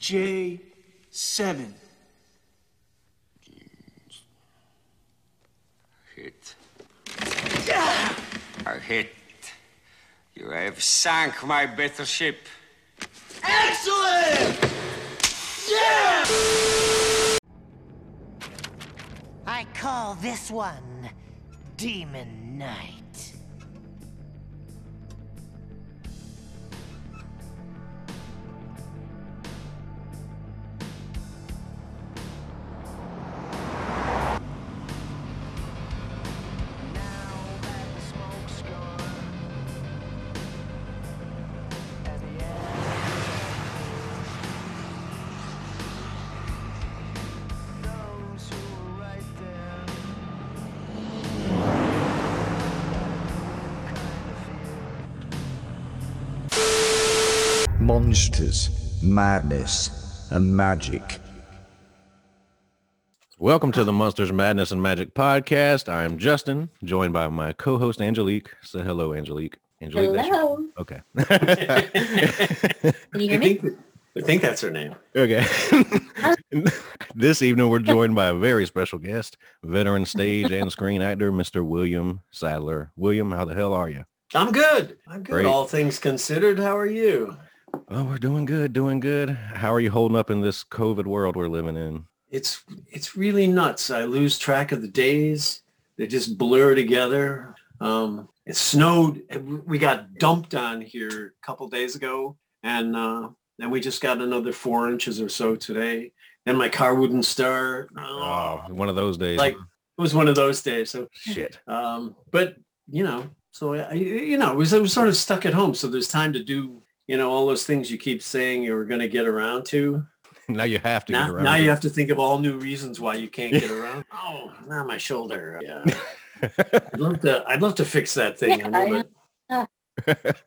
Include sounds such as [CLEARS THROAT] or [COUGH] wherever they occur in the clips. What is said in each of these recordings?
J7. Hit. I hit. You have sunk my battleship. Excellent! Yeah! I call this one Demon Knight. Monsters, madness, and magic. Welcome to the Monsters, Madness, and Magic podcast. I'm Justin, joined by my co-host Angelique. Say hello, Angelique. Angelique. that's your- Hello. Okay. [LAUGHS] Can you hear I me? think, I think that's her name. okay. [LAUGHS] this evening, we're joined by a very special guest, veteran stage and screen actor, Mr. William Sadler. William, how the hell are you? I'm good. I'm good. Great. All things considered, how are you? Oh, we're doing good, doing good. How are you holding up in this COVID world we're living in? It's it's really nuts. I lose track of the days. They just blur together. Um, it snowed. We got dumped on here a couple days ago, and uh, then we just got another four inches or so today. And my car wouldn't start. Oh, one of those days. like it was one of those days. So shit. Um, but you know, so I, you know, it was, I was sort of stuck at home. So there's time to do, you know, all those things you keep saying you were going to get around to. [LAUGHS] Now you have to get Now, around. now to you have to think of all new reasons why you can't get [LAUGHS] around. oh, now my shoulder. Yeah. [LAUGHS] I'd love to. I'd love to fix that thing. Yeah, I know, I but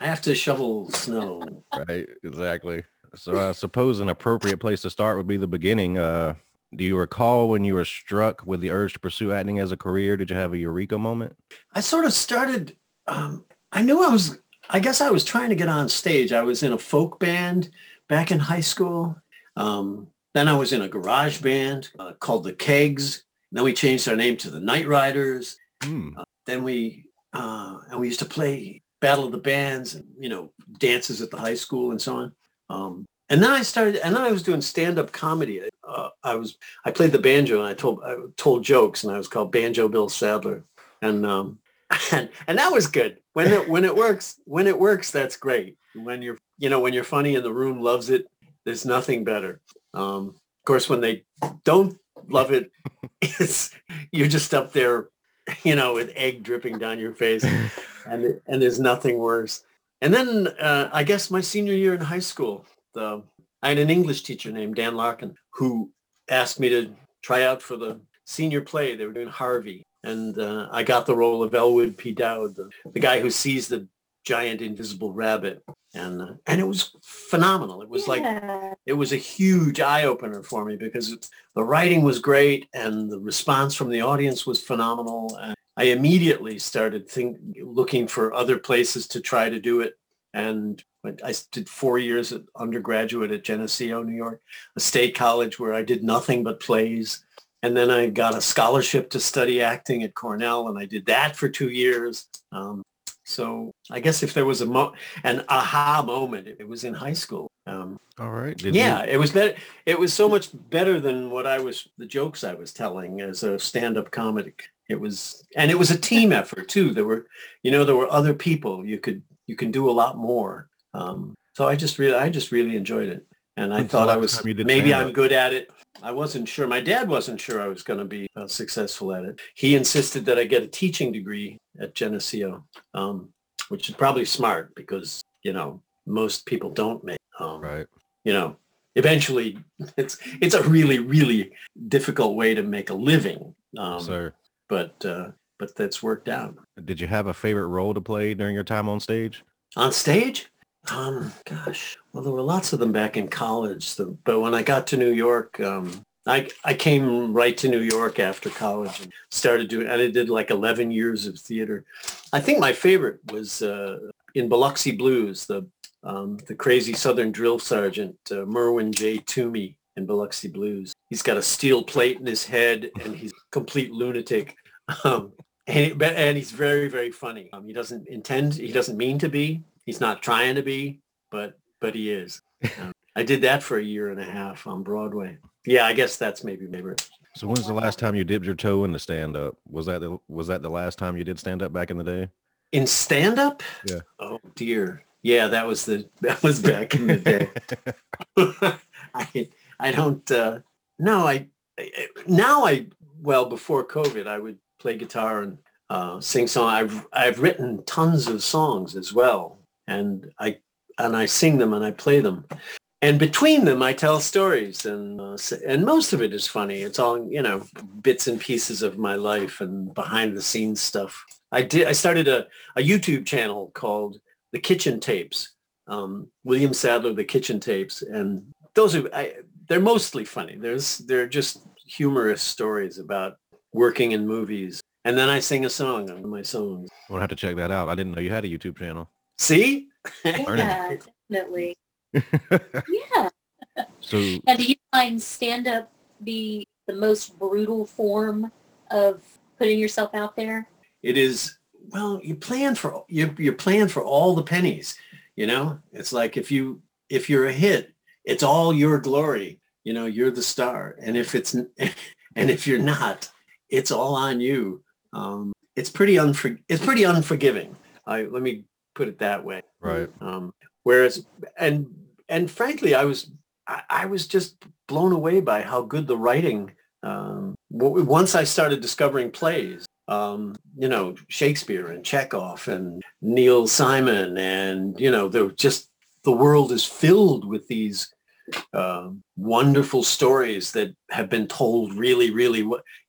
I have to shovel snow. right exactly so i suppose an appropriate place to start would be the beginning uh do you recall when you were struck with the urge to pursue acting as a career did you have a eureka moment I sort of started. Um, I knew I was. I guess I was trying to get on stage. I was in a folk band back in high school. Um, then I was in a garage band uh, called the Kegs. And Then we changed our name to the Night Riders. Hmm. Then we uh, and we used to play Battle of the Bands and you know dances at the high school and so on. Um, and then I started, and then I was doing stand-up comedy. Uh, I was I played the banjo and I told I told jokes and I was called Banjo Bill Sadler and um and and that was good. When it when it works when it works that's great. When you're you know when you're funny and the room loves it there's nothing better. Um of course when they don't love it [LAUGHS] it's you're just up there [LAUGHS] you know with egg dripping down your face [LAUGHS] and and there's nothing worse. And then uh, i guess my senior year in high school the i had an english teacher named dan larkin who asked me to try out for the senior play. They were doing harvey and uh, I got the role of Elwood P. Dowd, the, the guy who sees the giant invisible rabbit, and uh, and it was phenomenal. It was like it was a huge eye opener for me because the writing was great and the response from the audience was phenomenal. And I immediately started think, looking for other places to try to do it, and I did four years at undergraduate at Geneseo, New York, a state college where I did nothing but plays. And then I got a scholarship to study acting at Cornell, and I did that for two years. Um, so I guess if there was a mo- an aha moment, it was in high school. Um, all right did yeah, you, it was better. It was so much better than what I was, the jokes I was telling as a stand-up comic. It was, and it was a team effort too. There were, you know, there were other people. You could, you can do a lot more. Um, so I just really, I just really enjoyed it. And I thought I was, time you did maybe? I'm good at it. I wasn't sure. My dad wasn't sure I was going to be uh, successful at it. He insisted that I get a teaching degree at Geneseo, um, which is probably smart because, you know, most people don't make, um, right you know, eventually [LAUGHS] it's, it's a really, really difficult way to make a living. Um, sir but, uh, but that's worked out. did you have a favorite role to play during your time on stage On stage? Um, gosh, well, there were lots of them back in college. The, but when I got to New York, um, I, I came right to New York after college and started doing, and I did like 11 years of theater. I think my favorite was uh, in Biloxi Blues, the um, the crazy Southern drill sergeant, uh, Merwin J. Toomey in Biloxi Blues. He's got a steel plate in his head and he's a complete lunatic. Um, and, and he's very, very funny. Um, he doesn't intend, he doesn't mean to be. He's not trying to be, but but he is. [LAUGHS] Um, I did that for a year and a half on Broadway. Yeah, I guess that's maybe maybe. So when's the last time you dipped your toe into stand up? Was that the was that the last time you did stand up back in the day? In stand up? Yeah. Oh dear. Yeah, that was the [LAUGHS] that was back in the day. [LAUGHS] I I don't uh no, I, I now I well before COVID I would play guitar and uh sing song. I've I've written tons of songs as well and I and I sing them and I play them. And between them I tell stories and uh, and most of it is funny. It's all, you know, bits and pieces of my life and behind the scenes stuff. I did I started a a YouTube channel called The Kitchen Tapes. Um, William Sadler, The Kitchen Tapes, and those are I, they're mostly funny. There's they're just humorous stories about working in movies, and then I sing a song on my songs. We'll have to check that out. I didn't know you had a YouTube channel. See, Yeah, definitely. [LAUGHS] Yeah. so Now, do you find stand-up be the most brutal form of putting yourself out there? it is well you plan for you you're playing for all the pennies you know it's like if you if you're a hit it's all your glory you know you're the star and if it's [LAUGHS] and if you're not it's all on you um it's pretty unfor- it's pretty unforgiving i let me put it that way right. um, whereas, and and frankly, I was I, I was just blown away by how good the writing. Um, once I started discovering plays, um, you know, Shakespeare and Chekhov and Neil Simon, and you know, there just the world is filled with these um, wonderful stories that have been told really, really,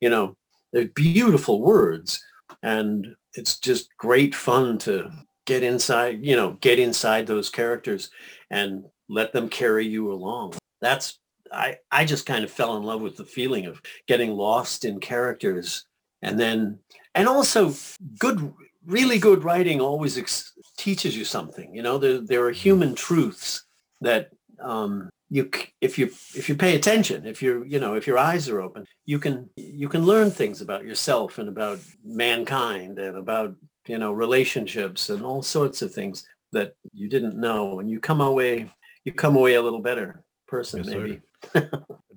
you know, they're beautiful words, and it's just great fun to get inside, you know, get inside those characters and let them carry you along. That's I I just kind of fell in love with the feeling of getting lost in characters and then and also good really good writing always ex- teaches you something. You know, there there are human truths that um you if you if you pay attention if you're you know if your eyes are open you can you can learn things about yourself and about mankind and about you know relationships and all sorts of things that you didn't know and you come away you come away a little better person Yes, maybe [LAUGHS]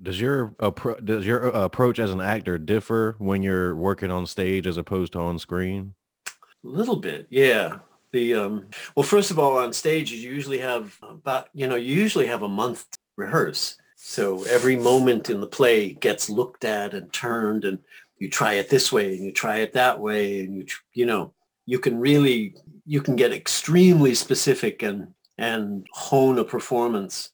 Does your appro- does your uh, approach as an actor differ when you're working on stage as opposed to on screen? A little bit, yeah. The um, well, first of all, on stage you usually have about you know you usually have a month to rehearse. So every moment in the play gets looked at and turned, and you try it this way and you try it that way, and you you know you can really you can get extremely specific and and hone a performance.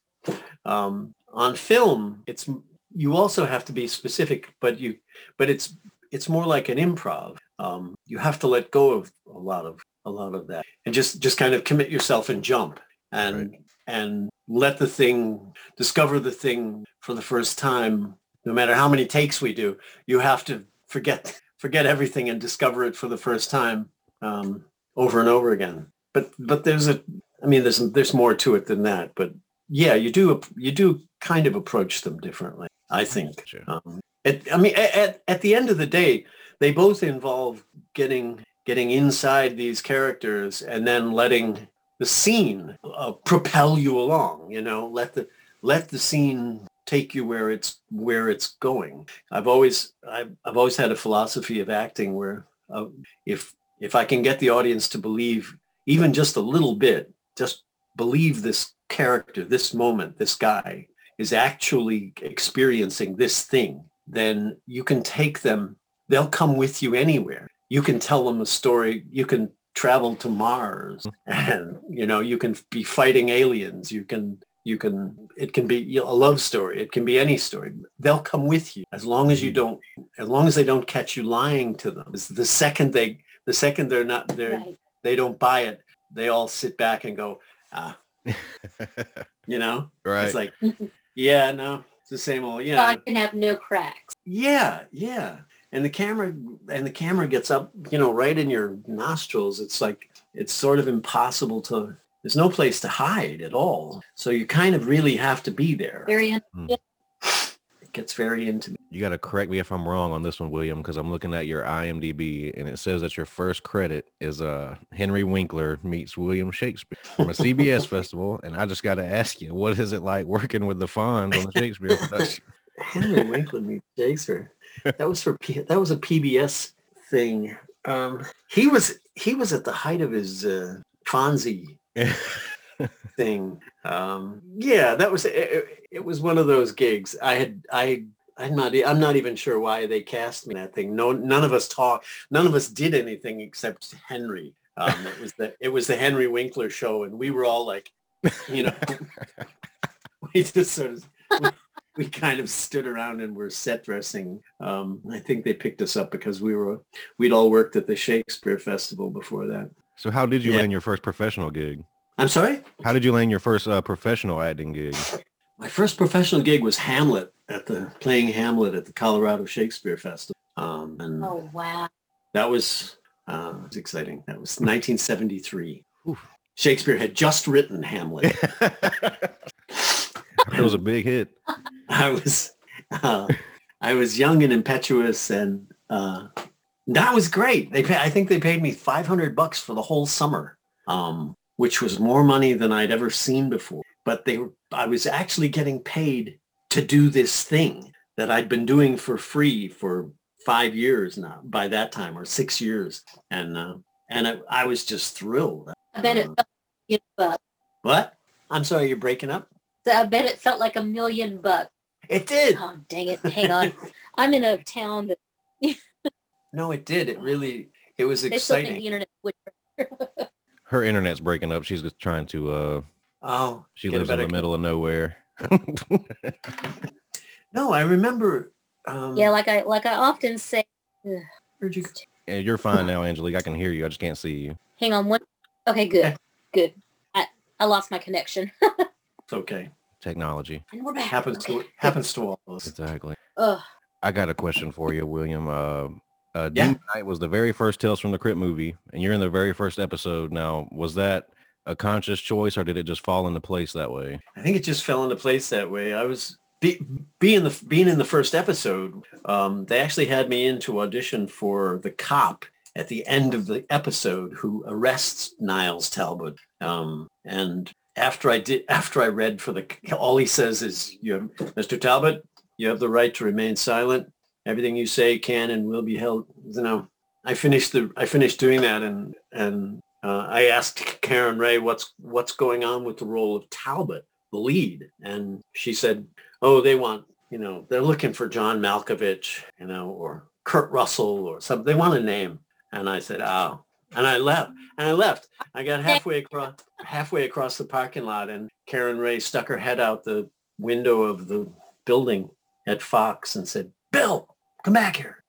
Um, on film, it's you also have to be specific, but you but it's it's more like an improv. Um, you have to let go of a lot of a lot of that and just just kind of commit yourself and jump and and let the thing discover the thing for the first time. No matter how many takes we do, you have to forget forget everything and discover it for the first time um, over and over again. But but there's a I mean there's there's more to it than that. But yeah, you do you do kind of approach them differently. I think. Um, it, I mean, at, at the end of the day, they both involve getting getting inside these characters and then letting the scene uh, propel you along. You know, let the let the scene take you where it's where it's going. I've always I've, I've always had a philosophy of acting where uh, if if I can get the audience to believe even just a little bit, just believe this character, this moment, this guy is actually experiencing this thing, then you can take them, they'll come with you anywhere. You can tell them a story, you can travel to Mars hmm. and you know, you can be fighting aliens, you can you can it can be a love story, it can be any story. They'll come with you as long as you hmm. don't as long as they don't catch you lying to them. It's the second they the second they're not they're Right. they don't buy it, they all sit back and go, ah, [LAUGHS] you know? right. It's like, yeah, no, it's the same old, yeah, i can have no cracks. yeah, yeah. And the camera, and the camera gets up, you know, right in your nostrils. It's like, it's sort of impossible to, there's no place to hide at all. So you kind of really have to be there. Very in- It gets very intimate. You got to correct me if I'm wrong on this one, William, because I'm looking at your IMDb and it says that your first credit is uh Henry Winkler meets William Shakespeare from a CBS [LAUGHS] festival, and I just got to ask you, what is it like working with the Fonz on the Shakespeare production? [LAUGHS] Henry Winkler meets Shakespeare. That was for P- that was a PBS thing. Um, he was he was at the height of his uh, Fonzie [LAUGHS] thing. Um, yeah, that was it, it- was one of those gigs. I had I I'm not I'm not even sure why they cast me in that thing. No, none of us talk. None of us did anything except Henry. Um, it was the it was the Henry Winkler show, and we were all like, you know, [LAUGHS] we just sort of we, we kind of stood around and were set dressing. Um, I think they picked us up because we were we'd all worked at the Shakespeare Festival before that. so how did you Yeah. land your first professional gig? I'm sorry. How did you land your first uh, professional acting gig? My first professional gig was Hamlet at the playing Hamlet at the Colorado Shakespeare Festival, um, and oh wow. that was uh, it was exciting. That was [LAUGHS] 1973. Oof. Shakespeare had just written Hamlet. [LAUGHS] it was a big hit. [LAUGHS] I was uh, I was young and impetuous, and uh, that was great. They pay, I think they paid me 500 bucks for the whole summer, um, which was more money than I'd ever seen before. But they were I was actually getting paid to do this thing that I'd been doing for free for five years now by that time or six years, and uh, and I, I was just thrilled. I bet it Uh, felt like a million bucks. what? I'm sorry, you're breaking up. I bet it felt like a million bucks. It did. Oh dang it. Hang on. I'm in a town that [LAUGHS] No, it did. It really. It was they still think exciting. the internet would [LAUGHS] Her internet's breaking up. She's just trying to. uh Oh, She lives in the middle of nowhere. [LAUGHS] No, I remember. Um, Yeah, like I like I often say ugh, you? Yeah, you're fine now, Angelique. I can hear you. I just can't see you. hang on one okay, good. Good. I, I lost my connection. [LAUGHS] It's okay. Technology. and we're back. Happens okay. to happens to all of us. Exactly. Ugh. I got a question for you, William. Uh, uh, Yeah. Demon Knight was the very first Tales from the Crypt movie, and you're in the very first episode. Now, was that a conscious choice, or did it just fall into place that way? I think it just fell into place that way. I was be, being the being in the first episode. Um, they actually had me in to audition for the cop at the end of the episode who arrests Niles Talbot. Um, and after I did, after I read for the, all he says is, "You, have, Mr. Talbot, you have the right to remain silent. Everything you say can and will be held." You know, I finished the, I finished doing that, and and uh, I asked Karen Ray what's what's going on with the role of Talbot, the lead, and she said, "Oh, they want, you know, they're looking for John Malkovich, you know, or Kurt Russell or something. They want a name." And I said, "Oh," and I left, and I left. I got halfway across halfway across the parking lot, and Karen Ray stuck her head out the window of the building at Fox and said, "Bill, come back here."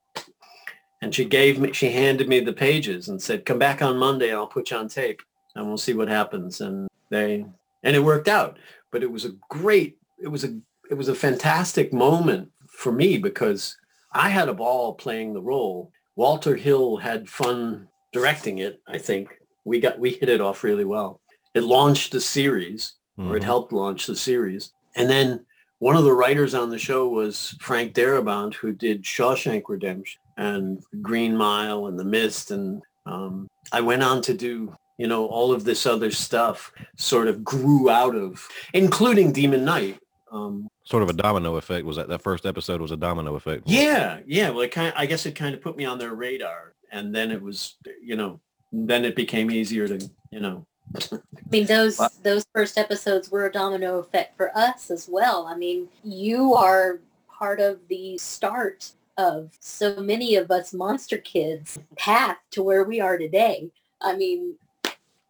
And she gave me, she handed me the pages and said, come back on Monday. I'll put you on tape and we'll see what happens. And they, and it worked out, but it was a great, it was a, it was a fantastic moment for me because I had a ball playing the role. Walter Hill had fun directing it. I think we got, we hit it off really well. It launched the series or it Mhm. helped launch the series. And then one of the writers on the show was Frank Darabont, who did Shawshank Redemption and Green Mile and The Mist. And um, I went on to do, you know, all of this other stuff sort of grew out of, including Demon Knight. Um, Sort of a domino effect. Was that that first episode was a domino effect? yeah, yeah. Well, it kind I guess it kind of put me on their radar. And then it was, you know, then it became easier to, you know, I mean, those What? those first episodes were a domino effect for us as well. I mean, you are part of the start of so many of us monster kids path to where we are today. I mean,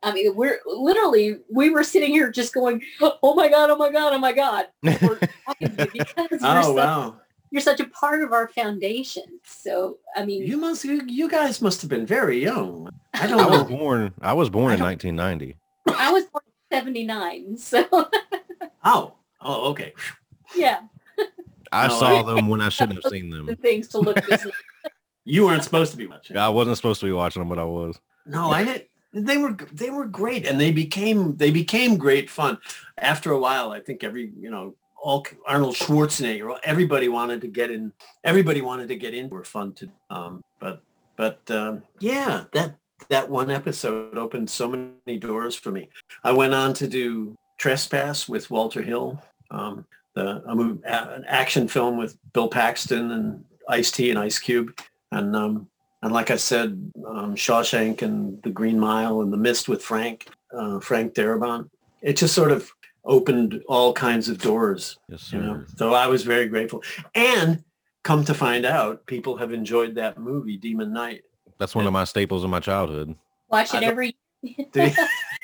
I mean, we're literally we were sitting here just going, "Oh my god, oh my god, oh my god!" [LAUGHS] We're talking to you because you're, oh, wow. You're such a part of our foundation. So, I mean, You must, you, you guys must have been very young. I don't I was know. born. I was born I in 1990. I was born in '79, so [LAUGHS] Oh, oh, okay. yeah, I No, saw I- them when I shouldn't have seen the them. things to look this [LAUGHS] [LAUGHS] You weren't supposed to be watching. I wasn't supposed to be watching them, but I was. No, I didn't. they were they were great and they became they became great fun after a while i think every you know all arnold schwarzenegger everybody wanted to get in everybody wanted to get in. Were fun to um but but um yeah that that one episode opened so many doors for me. I went on to do trespass with walter hill um the a movie, an action film with bill paxton and ice t and ice cube. And um and like I said, um, Shawshank and The Green Mile and The Mist with Frank, uh, Frank Darabont. It just sort of opened all kinds of doors, Yes, you know. sir. So I was very grateful. And come to find out, people have enjoyed that movie, Demon Knight. That's one of my staples of my childhood. Watch it don't- every. [LAUGHS] Dude, [LAUGHS]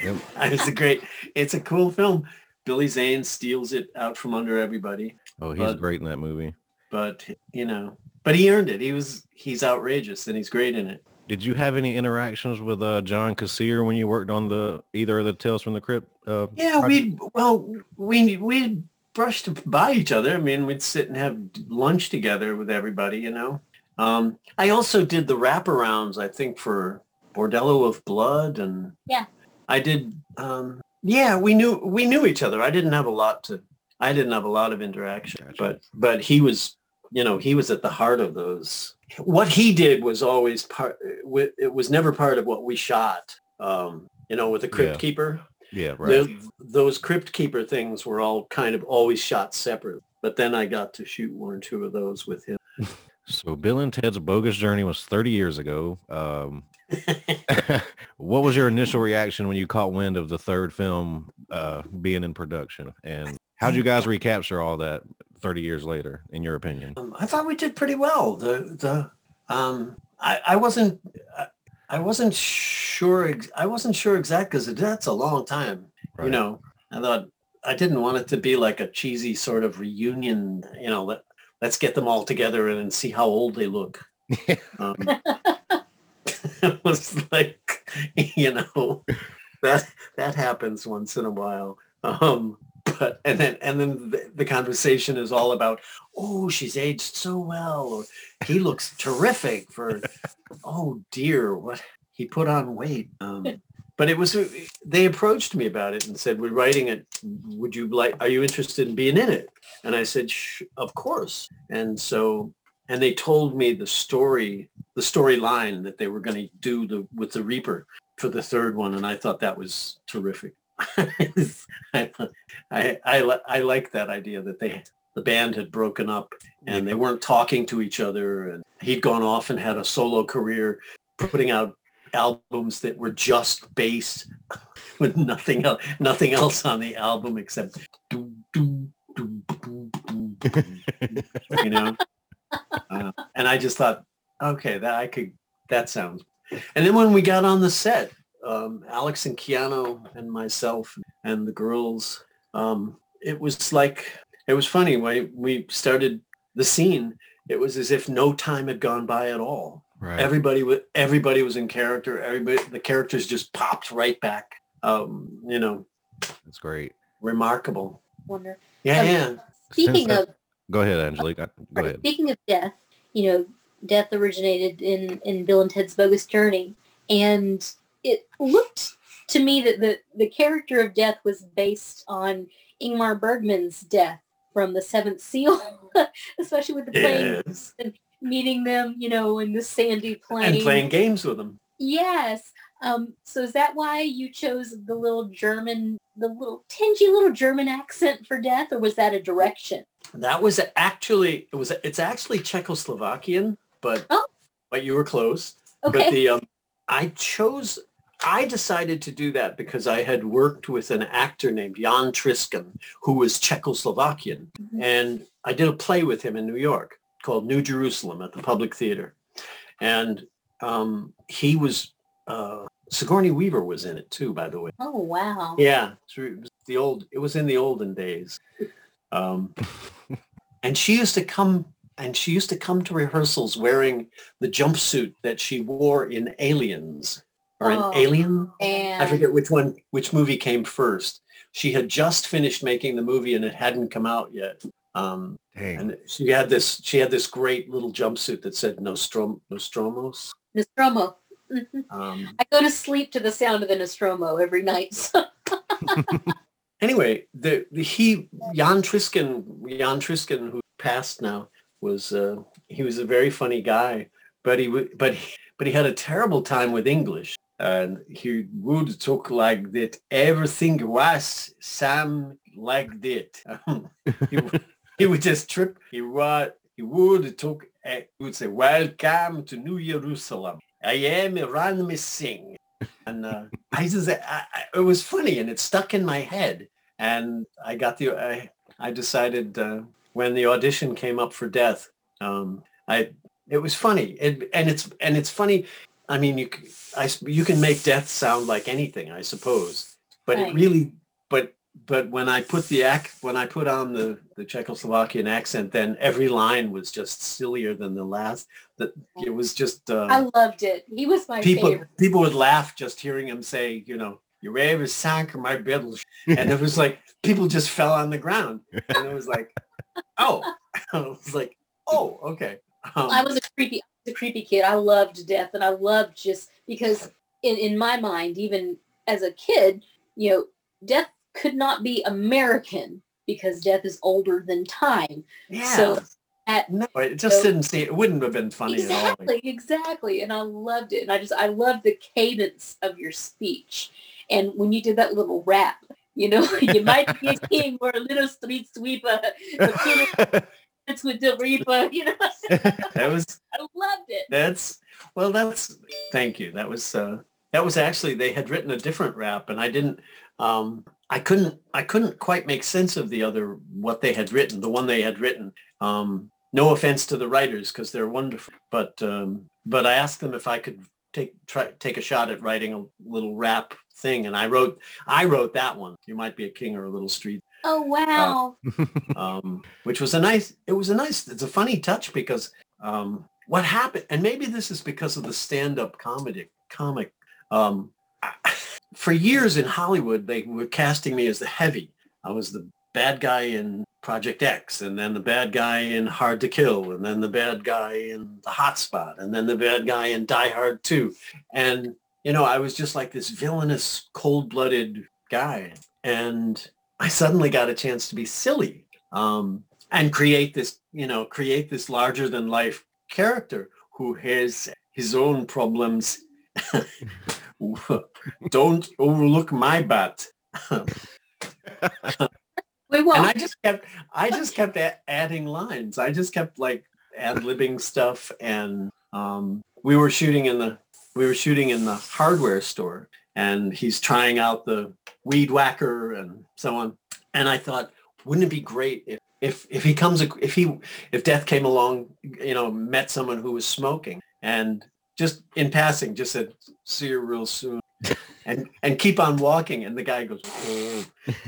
Yep. [LAUGHS] it's a great, it's a cool film. Billy Zane steals it out from under everybody, Oh, he's But- great in that movie. but you know, but he earned it. He was, he's outrageous and he's great in it. Did you have any interactions with uh, John Kassir when you worked on the either of the Tales from the Crypt? Uh, Yeah, we well, we we brushed by each other. I mean, we'd sit and have lunch together with everybody, you know. Um, I also did the wraparounds, I think, for Bordello of Blood, and Yeah. I did. Um, yeah, we knew we knew each other. I didn't have a lot to. I didn't have a lot of interaction, Gotcha. but but he was, you know, he was at the heart of those. What he did was always part. It was never part of what we shot. Um, you know, with the Crypt Yeah. Keeper yeah, right. the, those crypt keeper things were all kind of always shot separate but then i got to shoot one or two of those with him [LAUGHS] So Bill and Ted's Bogus Journey was 30 years ago. Um, [LAUGHS] [LAUGHS] what was your initial reaction when you caught wind of the third film uh, being in production? And how'd you guys recapture all that 30 years later, in your opinion? um, i thought we did pretty well. The the um i i wasn't I, I wasn't sure ex- i wasn't sure exact because that's a long time you know? I thought i didn't want it to be like a cheesy sort of reunion you know let, let's get them all together and see how old they look. [LAUGHS] Um, [LAUGHS] it was like [LAUGHS] you know that that happens once in a while. Um but and then and then the, the conversation is all about oh she's aged so well or he looks terrific for oh dear what he put on weight um [LAUGHS] but it was they approached me about it and said we're writing it. Would you like are you interested in being in it? And i said Sh- of course. And so and they told me the story the storyline that they were going to do the with the reaper for the third one and i thought that was terrific [LAUGHS] I, I, I, I like that idea that they the band had broken up and they weren't talking to each other and he'd gone off and had a solo career putting out albums that were just bass [LAUGHS] with nothing else nothing else on the album except doo, doo, doo, doo, doo, doo, you know? [LAUGHS] Uh, and i just thought okay that i could that sounds and then when we got on the set um, alex and keanu and myself and the girls um, it was like it was funny when we started the scene it was as if no time had gone by at all Right. everybody was everybody was in character everybody the characters just popped right back um you know That's great. remarkable Wonder. yeah yeah Speaking that- of Go ahead, Angelique. Uh, Go ahead. Speaking of death, you know, death originated in, in Bill and Ted's Bogus Journey. And it looked to me that the, the character of death was based on Ingmar Bergman's death from the Seventh Seal, [LAUGHS] especially with the planes yes. and meeting them, you know, in the sandy plain. and playing games with them Yes. Um, so is that why you chose the little German, the little tingy little German accent for death, or was that a direction? that was actually it was it's actually czechoslovakian but Oh. but you were close Okay. but the um i chose i decided to do that because i had worked with an actor named jan triskan who was czechoslovakian Mhm. and i did a play with him in new york called new jerusalem at the public theater and um he was uh sigourney weaver was in it too by the way oh, wow. yeah, it was the old. It was in the olden days, um, [LAUGHS] and she used to come and she used to come to rehearsals wearing the jumpsuit that she wore in Aliens or in Oh, Alien. And I forget which one, which movie came first. She had just finished making the movie and it hadn't come out yet. Um, Dang. and she had this, she had this great little jumpsuit that said Nostrom, Nostromos. Nostromo. [LAUGHS] Um, [LAUGHS] I go to sleep to the sound of the Nostromo every night. so- [LAUGHS] anyway, the, the he Jan Triskin, Jan Triskin, who passed now, was uh, he was a very funny guy, but he would but he, but he had a terrible time with English, and he would talk like that. Everything was Sam like that. [LAUGHS] He, would- he would just trip. He would he would talk. uh, He would say, "Welcome to New Jerusalem. I am Ran Singh." [LAUGHS] and uh, I just, I, I, it was funny and it stuck in my head. And I got the, I, I decided uh, when the audition came up for Death, um, I, it was funny. It, and it's, and it's funny. I mean, you, c- I, s- you can make Death sound like anything, I suppose, but Right. it really, but, but when I put the act, when I put on the, the Czechoslovakian accent, then every line was just sillier than the last. That it was just. Uh, I loved it. He was my people favorite. people would laugh just hearing him say, you know, your ever sank my biddle. [LAUGHS] And it was like people just fell on the ground. And it was like, [LAUGHS] oh, [LAUGHS] it was like, oh, okay. Um, I was a creepy, A creepy kid. I loved death, and I loved just because in in my mind, even as a kid, you know, death could not be American because death is older than time. yeah. So at no, it just so- didn't seem, it wouldn't have been funny at all. exactly, exactly, and I loved it. And I just I loved the cadence of your speech, and when you did that little rap. You know, [LAUGHS] you might be a [LAUGHS] king or a little street sweeper, [LAUGHS] with the [LAUGHS] reaper. You know, [LAUGHS] That was, I loved it. that's, well, that's, thank you. That was, uh, that was actually, they had written a different rap and I didn't, um, I couldn't, I couldn't quite make sense of the other, what they had written, the one they had written. Um, no offense to the writers because they're wonderful, but, um, but I asked them if I could take, try, take a shot at writing a little rap thing. And I wrote, I wrote that one. You might be a king or a little street Oh wow. um, which was a nice, it was a nice, it's a funny touch because um, what happened, and maybe this is because of the stand-up comedy, comic, um, [LAUGHS] for years in Hollywood, they were casting me as the heavy. I was the bad guy in Project X, and then the bad guy in Hard to Kill, and then the bad guy in The Hot Spot, and then the bad guy in Die Hard 2. And, you know, I was just like this villainous, cold-blooded guy. And I suddenly got a chance to be silly um, and create this, you know, create this larger than life character who has his own problems. [LAUGHS] Don't overlook my butt. We And [LAUGHS] won't. And I just kept, I just kept a- adding lines. I just kept like ad libbing stuff, and um, we were shooting in the, we were shooting in the hardware store, and he's trying out the weed whacker and so on. And I thought, wouldn't it be great if, if, if he comes, if he, if death came along, you know, met someone who was smoking, and just in passing, just said, "See you real soon," [LAUGHS] and and keep on walking, and the guy goes. "Oh,"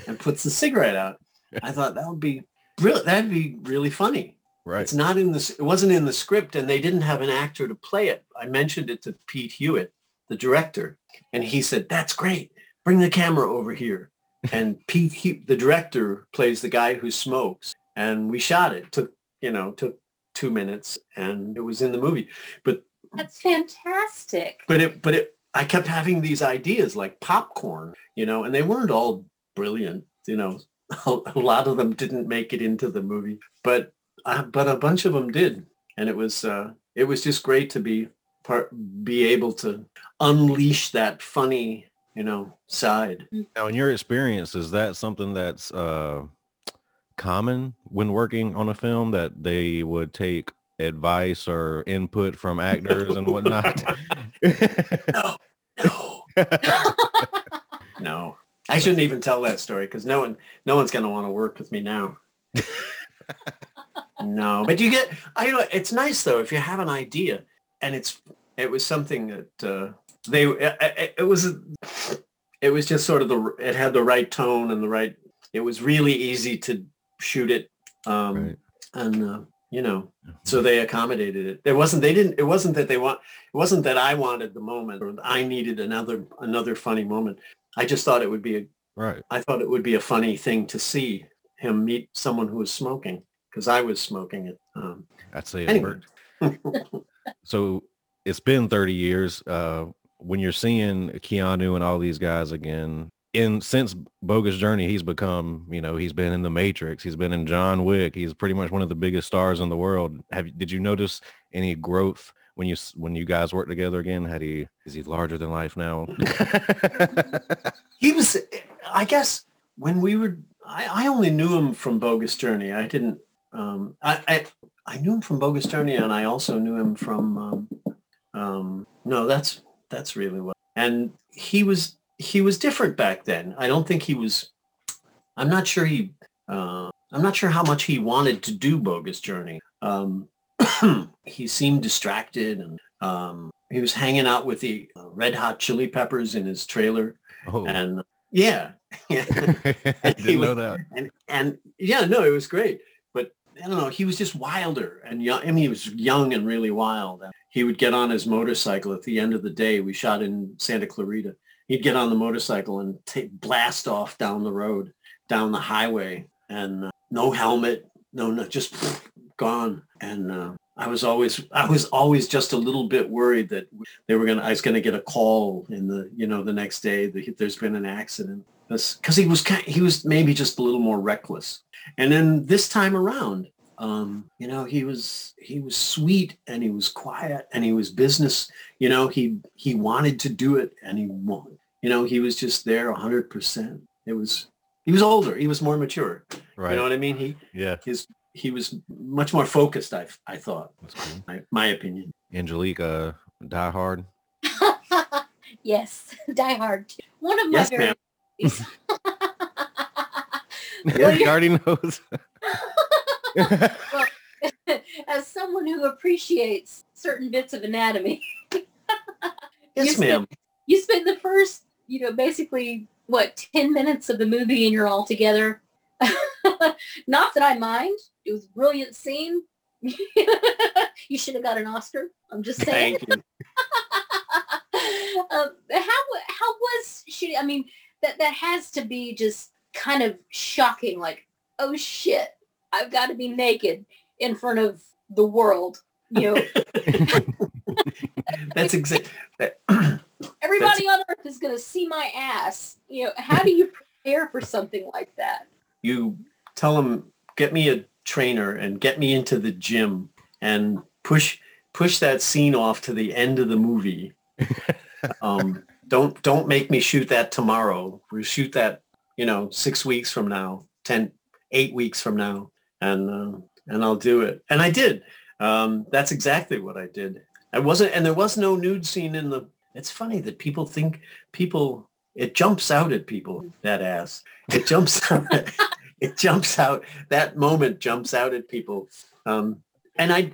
and puts the cigarette out. I thought that would be really that'd be really funny. right. It's not in this. it wasn't in the script and they didn't have an actor to play it. I mentioned it to Pete Hewitt, the director, and he said, "That's great. Bring the camera over here." [LAUGHS] And Pete Hew- the director plays the guy who smokes and we shot it. Took, you know, took 2 minutes and it was in the movie. But That's fantastic. but it but it I kept having these ideas like popcorn, you know, and they weren't all brilliant, you know. [LAUGHS] A lot of them didn't make it into the movie, but uh, but a bunch of them did, and it was uh, it was just great to be part be able to unleash that funny, you know, side. Now, in your experience, is that something that's uh, common when working on a film that they would take advice or input from actors and whatnot? No, no, no. [LAUGHS] I shouldn't even tell that story because no one, no one's going to want to work with me now. [LAUGHS] no, but you get, I know it's nice though if you have an idea and it's, it was something that uh, they, it, it- was, it was just sort of the, it had the right tone and the right, it was really easy to shoot it. Um, Right. and, uh, you know, so they accommodated it. It wasn't, they didn't, it wasn't that they want, it wasn't that I wanted the moment or I needed another, another funny moment. I just thought it would be a, right. I thought it would be a funny thing to see him meet someone who was smoking because I was smoking it. Um, say it Anyway. [LAUGHS] so it's been 30 years. Uh, when you're seeing Keanu and all these guys again, in since Bogus Journey, he's become, you know, he's been in the Matrix, he's been in John Wick, he's pretty much one of the biggest stars in the world. Have did you notice any growth when you when you guys work together again? Had he is he larger than life now? [LAUGHS] he was i guess when we were i, I only knew him from bogus journey i didn't um I, I i knew him from bogus journey and i also knew him from um um no that's that's really what and he was he was different back then. I don't think he was i'm not sure he uh i'm not sure how much he wanted to do bogus journey um [CLEARS THROAT] he seemed distracted and um he was hanging out with the uh, red hot chili peppers in his trailer. Oh, and yeah, yeah, [LAUGHS] [LAUGHS] I didn't know was- that. and and yeah, no, it was great. I don't know, he was just wilder and young. I mean, he was young and really wild. He would get on his motorcycle at the end of the day. We shot in Santa Clarita. He'd get on the motorcycle and blast off down the road, down the highway, and uh, no helmet, no, no, just gone. And uh, I was always, I was always just a little bit worried that they were gonna, I was gonna get a call in the, you know, the next day that there's been an accident. Because he was, kind, he was maybe just a little more reckless. And then this time around, um, you know, he was, he was sweet and he was quiet and he was business. You know, he, he wanted to do it and he wanted, you know, he was just there a hundred percent. It was, he was older. He was more mature. Right. You know what I mean? He, yeah. his, he was much more focused. I, I thought, That's cool. my, my opinion. Angelique, uh, Die Hard. [LAUGHS] yes, [LAUGHS] Die Hard. One of my Yes, very [LAUGHS] [LAUGHS] Well, he already knows. [LAUGHS] as someone who appreciates certain bits of anatomy, Yes, Yes, ma'am. you spend the first, you know, basically what ten minutes of the movie and you're all together. Not that I mind. It was a brilliant scene. you should have got an Oscar. I'm just saying. Thank you. um, how how was shooting? I mean, that that has to be just kind of shocking. Like, oh shit, I've got to be naked in front of the world. You know, [LAUGHS] [LAUGHS] That's exactly. [CLEARS THROAT] everybody on earth is going to see my ass. You know, how do you prepare for something like that? you tell them get me a trainer and get me into the gym and push push that scene off to the end of the movie [LAUGHS] um don't don't make me shoot that tomorrow. We'll shoot that you know six weeks from now ten eight weeks from now and uh, and i'll do it. And i did. Um that's exactly what i did. I wasn't and there was no nude scene in the it's funny that people think people it jumps out at people that ass. It jumps [LAUGHS] out it jumps out that moment jumps out at people. Um and i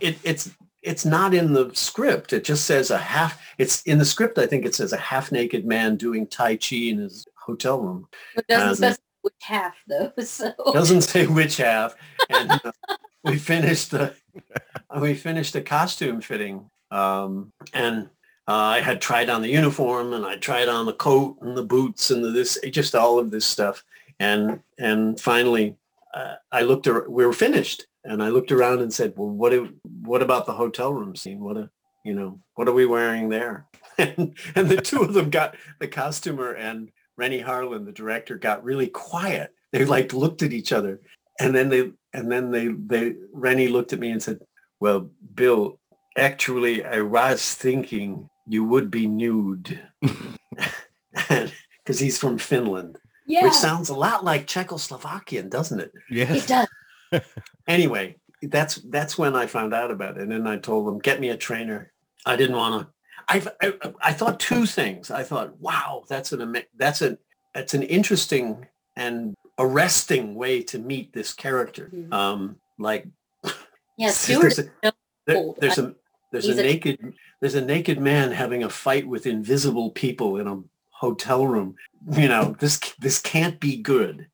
it, it's it's not in the script. It just says a half it's in the script i think it says a half naked man doing tai chi in his hotel room. It doesn't specify which half though. [LAUGHS] So. Doesn't say which half and uh, [LAUGHS] we finished the [LAUGHS] we finished the costume fitting um and uh, I had tried on the uniform and I tried on the coat and the boots and the this just all of this stuff. And and finally uh, I looked we were finished and I looked around and said well what do, what about the hotel room scene what a, you know what are we wearing there [LAUGHS] and, and the two of them [LAUGHS] got the costumer and Renny Harlin the director got really quiet they like looked at each other and then they and then they they Renny looked at me and said well Bill actually I was thinking you would be nude [LAUGHS] because he's from Finland yeah, which sounds a lot like Czechoslovakian, doesn't it? Yes. it does. Anyway, that's that's when I found out about it, and then I told them, "Get me a trainer." I didn't want to. I, I I thought two things. I thought, "Wow, that's an that's an that's an interesting and arresting way to meet this character." Mhm. Um, like Yeah, [LAUGHS] there's a, there- there's a there's a He's a- naked there's a naked man having a fight with invisible people in a hotel room. You know, this this can't be good.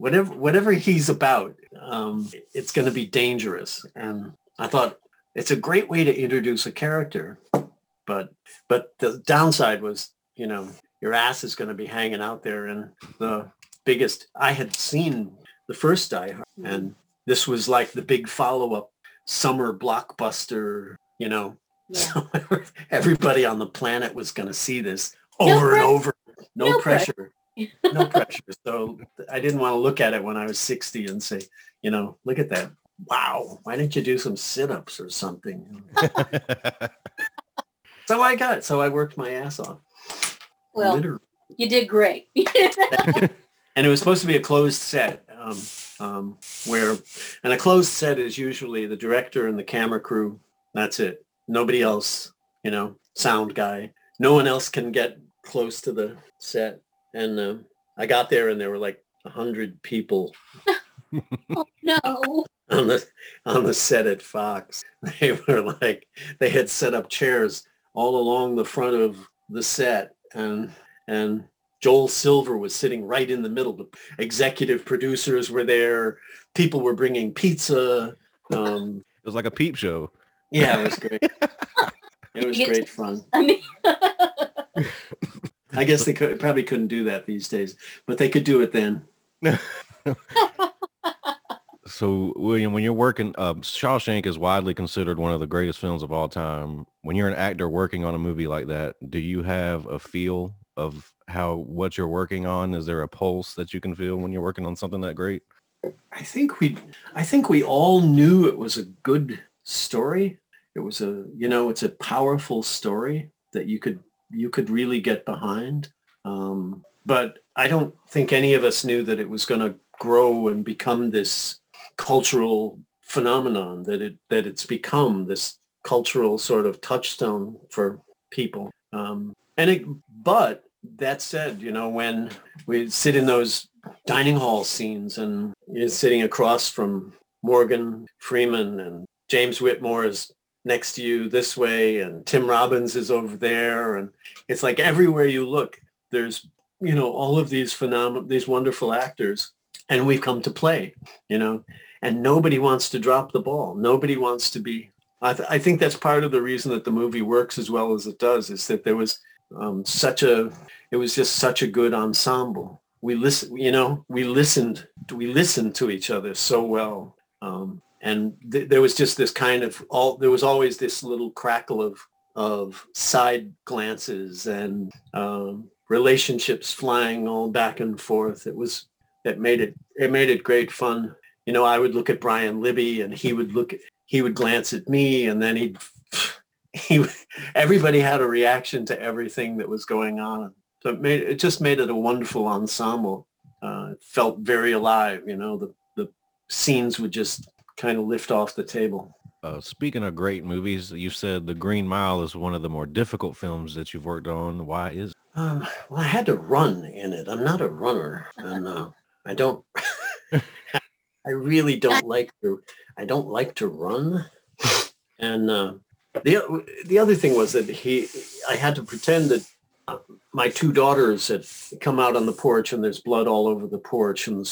Whatever whatever he's about, um, it's going to be dangerous. And I thought it's a great way to introduce a character, but but the downside was, you know, your ass is going to be hanging out there, and the biggest I had seen the first Die Hard, and this was like the big follow-up summer blockbuster, you know, Yeah. So [LAUGHS] everybody on the planet was going to see this No over and pressure. over. No, No pressure. [LAUGHS] no pressure. So I didn't want to look at it when I was 60 and say, you know, look at that. Wow. Why didn't you do some sit-ups or something? [LAUGHS] so I got it. So I worked my ass off. Well, Literally. you did great. [LAUGHS] and it was supposed to be a closed set um, um, where and a closed set is usually the director and the camera crew that's it nobody else you know sound guy no one else can get close to the set and um, i got there and there were like a hundred people [LAUGHS] oh, no. on the on the set at fox [LAUGHS] they were like they had set up chairs all along the front of the set and and Joel Silver was sitting right in the middle. The executive producers were there. People were bringing pizza. Um, It was like a peep show. yeah, it was great. [LAUGHS] It was great fun. I mean, I guess they could probably couldn't do that these days, but they could do it then. [LAUGHS] So, William, when you're working, uh, Shawshank is widely considered one of the greatest films of all time. When you're an actor working on a movie like that, do you have a feel of how what you're working on? Is there a pulse that you can feel when you're working on something that great? I think we I think we all knew it was a good story. It was a you know it's a powerful story that you could you could really get behind. Um, but I don't think any of us knew that it was going to grow and become this cultural phenomenon that it that it's become this cultural sort of touchstone for people. Um, and it, but that said, you know, when we sit in those dining hall scenes and you're sitting across from Morgan Freeman and James Whitmore is next to you this way and Tim Robbins is over there and it's like everywhere you look there's you know all of these phenomenal these wonderful actors and we've come to play you know? And nobody wants to drop the ball. Nobody wants to be I, th- I think that's part of the reason that the movie works as well as it does is that there was um, such a it was just such a good ensemble. We listen you know we listened we listened to each other so well um, and th- there was just this kind of all there was always this little crackle of of side glances and um, relationships flying all back and forth. It was that made it it made it great fun. You know i would look at brian libby and he would look he would glance at me and then he'd [LAUGHS] he everybody had a reaction to everything that was going on. So it made it just made it a wonderful ensemble. Uh, it felt very alive you know the the scenes would just kind of lift off the table. Uh, speaking of great movies, you said The Green Mile is one of the more difficult films that you've worked on. Why is um, well i had to run in it. I'm not a runner and uh, i don't [LAUGHS] i really don't like to i don't like to run. And uh, the the other thing was that he i had to pretend that uh, my two daughters had come out on the porch and there's blood all over the porch and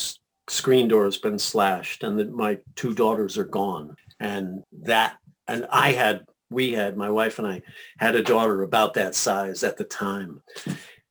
screen door has been slashed and that my two daughters are gone. And that and i had we had my wife and i had a daughter about that size at the time.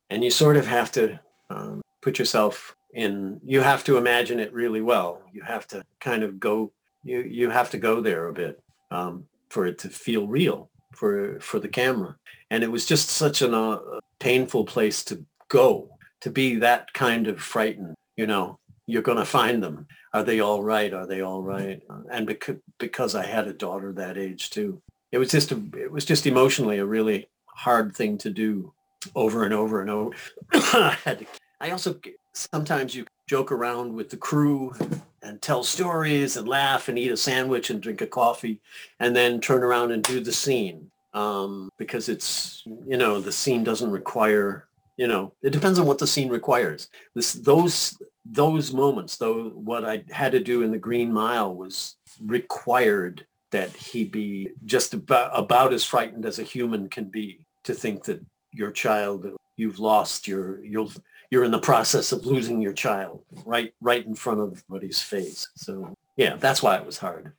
And you sort of have to um, put yourself in you have to imagine it really well. You have to kind of go you you have to go there a bit um, for it to feel real for for the camera. And it was just such an uh, painful place to go to be that kind of frightened you know you're going to find them. Are they all right? Are they all right? And because because i had a daughter that age too. It was just a, it was just emotionally a really hard thing to do over and over and over. [COUGHS] I, had to, I also sometimes you joke around with the crew and tell stories and laugh and eat a sandwich and drink a coffee and then turn around and do the scene. Um, because it's you know the scene doesn't require you know it depends on what the scene requires this those those moments though what i had to do in the green mile was required that he be just about, about as frightened as a human can be to think that your child you've lost your you'll you're in the process of losing your child right right in front of everybody's face so yeah that's why it was hard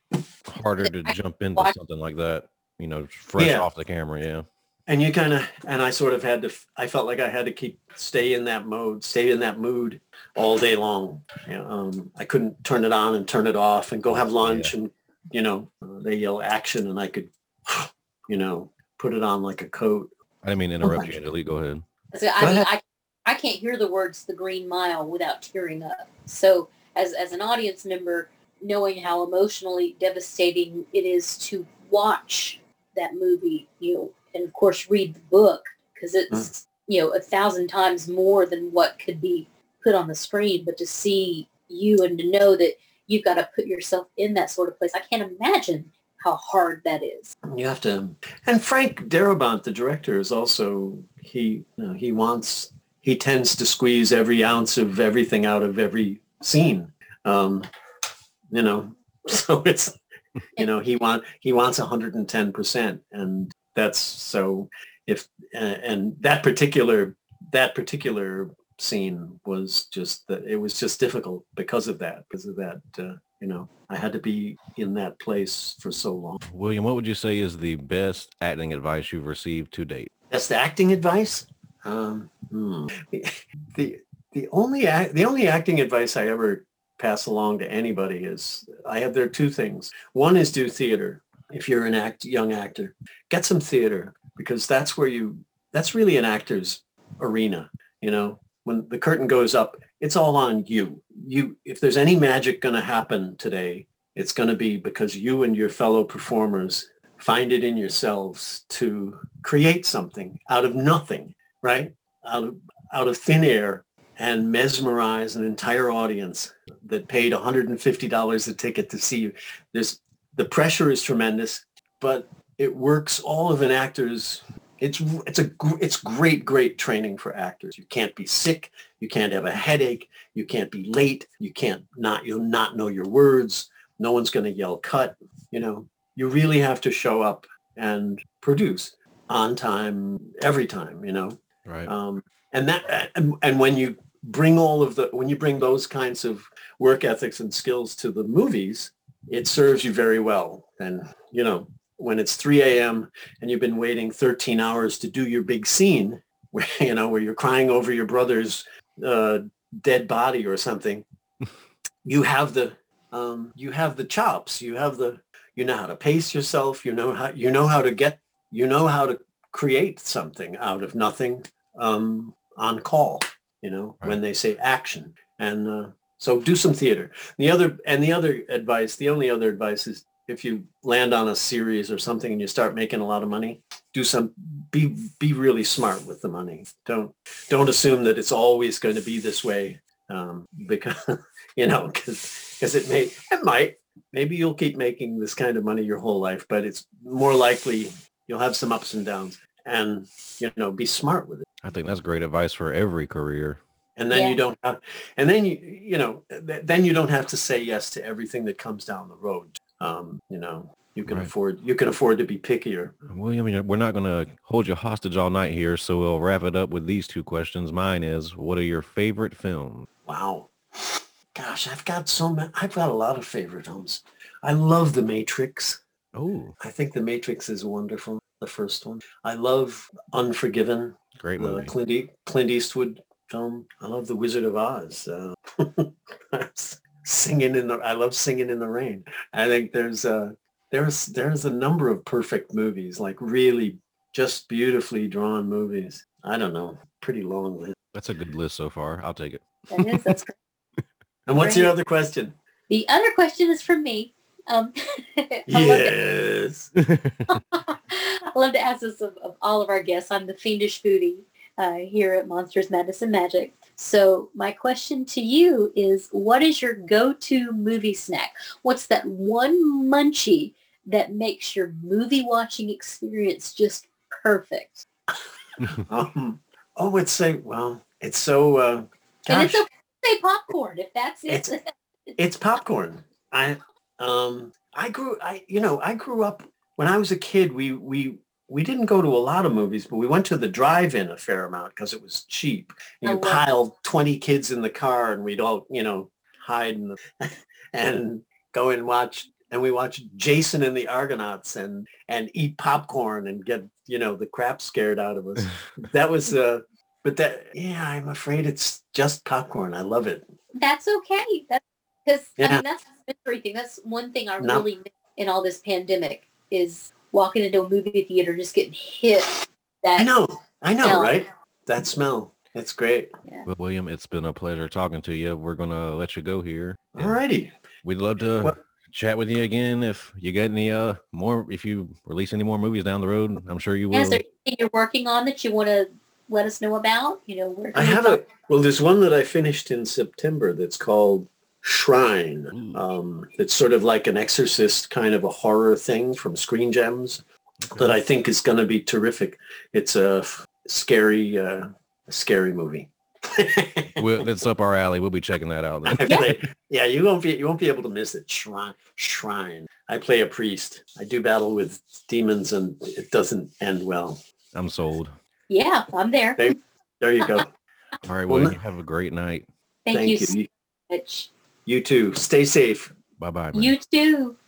harder to jump into something like that? You know, fresh Yeah. off the camera. Yeah. And you kind of and i sort of had to i felt like i had to keep stay in that mode stay in that mood all day long you know, um, i couldn't turn it on and turn it off and go have lunch and you know uh, they yell action and i could you know put it on like a coat. I didn't mean to interrupt Okay. you, Angelique. Go ahead. So, I Go mean, ahead. I, I can't hear the words "The Green Mile" without tearing up. So, as as an audience member, knowing how emotionally devastating it is to watch that movie, you know, and of course read the book because it's you know a thousand times more than what could be put on the screen. But to see you and to know that you've got to put yourself in that sort of place, I can't imagine how hard that is. You have to, and Frank Darabont, the director, is also he. You know, he wants he tends to squeeze every ounce of everything out of every scene. Um, you know, [LAUGHS] so it's you know he want he wants 110 percent, and that's so if and that particular that particular scene was just that it was just difficult because of that because of that uh, you know i had to be in that place for so long William, what would you say is the best acting advice you've received to date? The acting advice. Um, hmm. the, the the only act, the only acting advice I ever pass along to anybody is I have there are two things. One is do theater. If you're an act young actor, get some theater because that's where you that's really an actor's arena. You know, when the curtain goes up, it's all on you. You if there's any magic going to happen today, it's going to be because you and your fellow performers find it in yourselves to create something out of nothing, right? Out of, out of thin air and mesmerize an entire audience that paid $150 a ticket to see you. There's, the pressure is tremendous, but it works all of an actor's it's it's a it's great great training for actors. You can't be sick, you can't have a headache, you can't be late, you can't not you'll not know your words. No one's going to yell cut, you know you really have to show up and produce on time every time you know Right. um, and that and, and when you bring all of the when you bring those kinds of work ethics and skills to the movies it serves you very well. And you know when it's 3 a.m and you've been waiting 13 hours to do your big scene [LAUGHS] where you know where you're crying over your brother's uh, dead body or something [LAUGHS] you have the um, you have the chops. You have the you know how to pace yourself. You know how you know how to get you know how to create something out of nothing um, on call you know when they say action. And uh, so do some theater. The other and the other advice the only other advice is if you land on a series or something and you start making a lot of money do some be be really smart with the money. Don't don't assume that it's always going to be this way um, because [LAUGHS] you know because it may it might. Maybe you'll keep making this kind of money your whole life but it's more likely you'll have some ups and downs and you know be smart with it. I think that's great advice for every career. And then Yeah. you don't have and then you you know th- then you don't have to say yes to everything that comes down the road um you know you can Right. afford you can afford to be pickier William, we're not going to hold you hostage all night here, so we'll wrap it up with these two questions. Mine is, what are your favorite films? wow gosh i've got so many i've got a lot of favorite films i love the matrix Oh, i think the matrix is wonderful the first one i love unforgiven great the movie. clint, e- clint eastwood film i love the wizard of oz uh, [LAUGHS] singing in the i love singing in the rain i think there's a there's there's a number of perfect movies like really just beautifully drawn movies i don't know pretty long list That's a good list so far. I'll take it. That is, that's [LAUGHS] great. and what's your other question The other question is from me. Um, [LAUGHS] I love to- yes I love to ask this of, of all of our guests. I'm the fiendish foodie uh, here at Monsters Madness and Magic. So my question to you is, what is your go-to movie snack? What's that one munchie that makes your movie watching experience just perfect? [LAUGHS] um, oh it's so well it's so uh And it's okay to say popcorn if that's it. It's- [LAUGHS] it's popcorn. I um I grew I you know I grew up when I was a kid. We we we didn't go to a lot of movies, but we went to the drive-in a fair amount because it was cheap. You love- pile twenty kids in the car, and we'd all you know hide in the [LAUGHS] and go and watch. And we watched Jason and the Argonauts and and eat popcorn and get you know the crap scared out of us. [LAUGHS] that was uh but that yeah i'm afraid it's just popcorn i love it that's okay. That's because I mean that's the mystery thing. That's one thing I No. really miss in all this pandemic is walking into a movie theater, just getting hit. That I know. I know, smell. right? That smell. It's great. Well, William, it's been a pleasure talking to you. We're gonna let you go here. and All righty. We'd love to Well- chat with you again if you get any uh more if you release any more movies down the road. I'm sure you Yeah, will. is there anything you're working on that you want to let us know about? You know, where I have a well. There's one that I finished in September that's called Shrine. Um, it's sort of like an Exorcist kind of a horror thing from Screen Gems that I think is going to be terrific. It's a f- scary, uh, scary movie. [LAUGHS] Well, that's up our alley. We'll be checking that out. Then. Play, yeah, you won't be you won't be able to miss it. Shrine, Shrine. I play a priest. I do battle with demons, and it doesn't end well. I'm sold. Yeah, I'm there. There, there you go. All right, Well, William, no- have a great night. Thank, Thank you you. so much. You too. Stay safe. Bye bye. You too.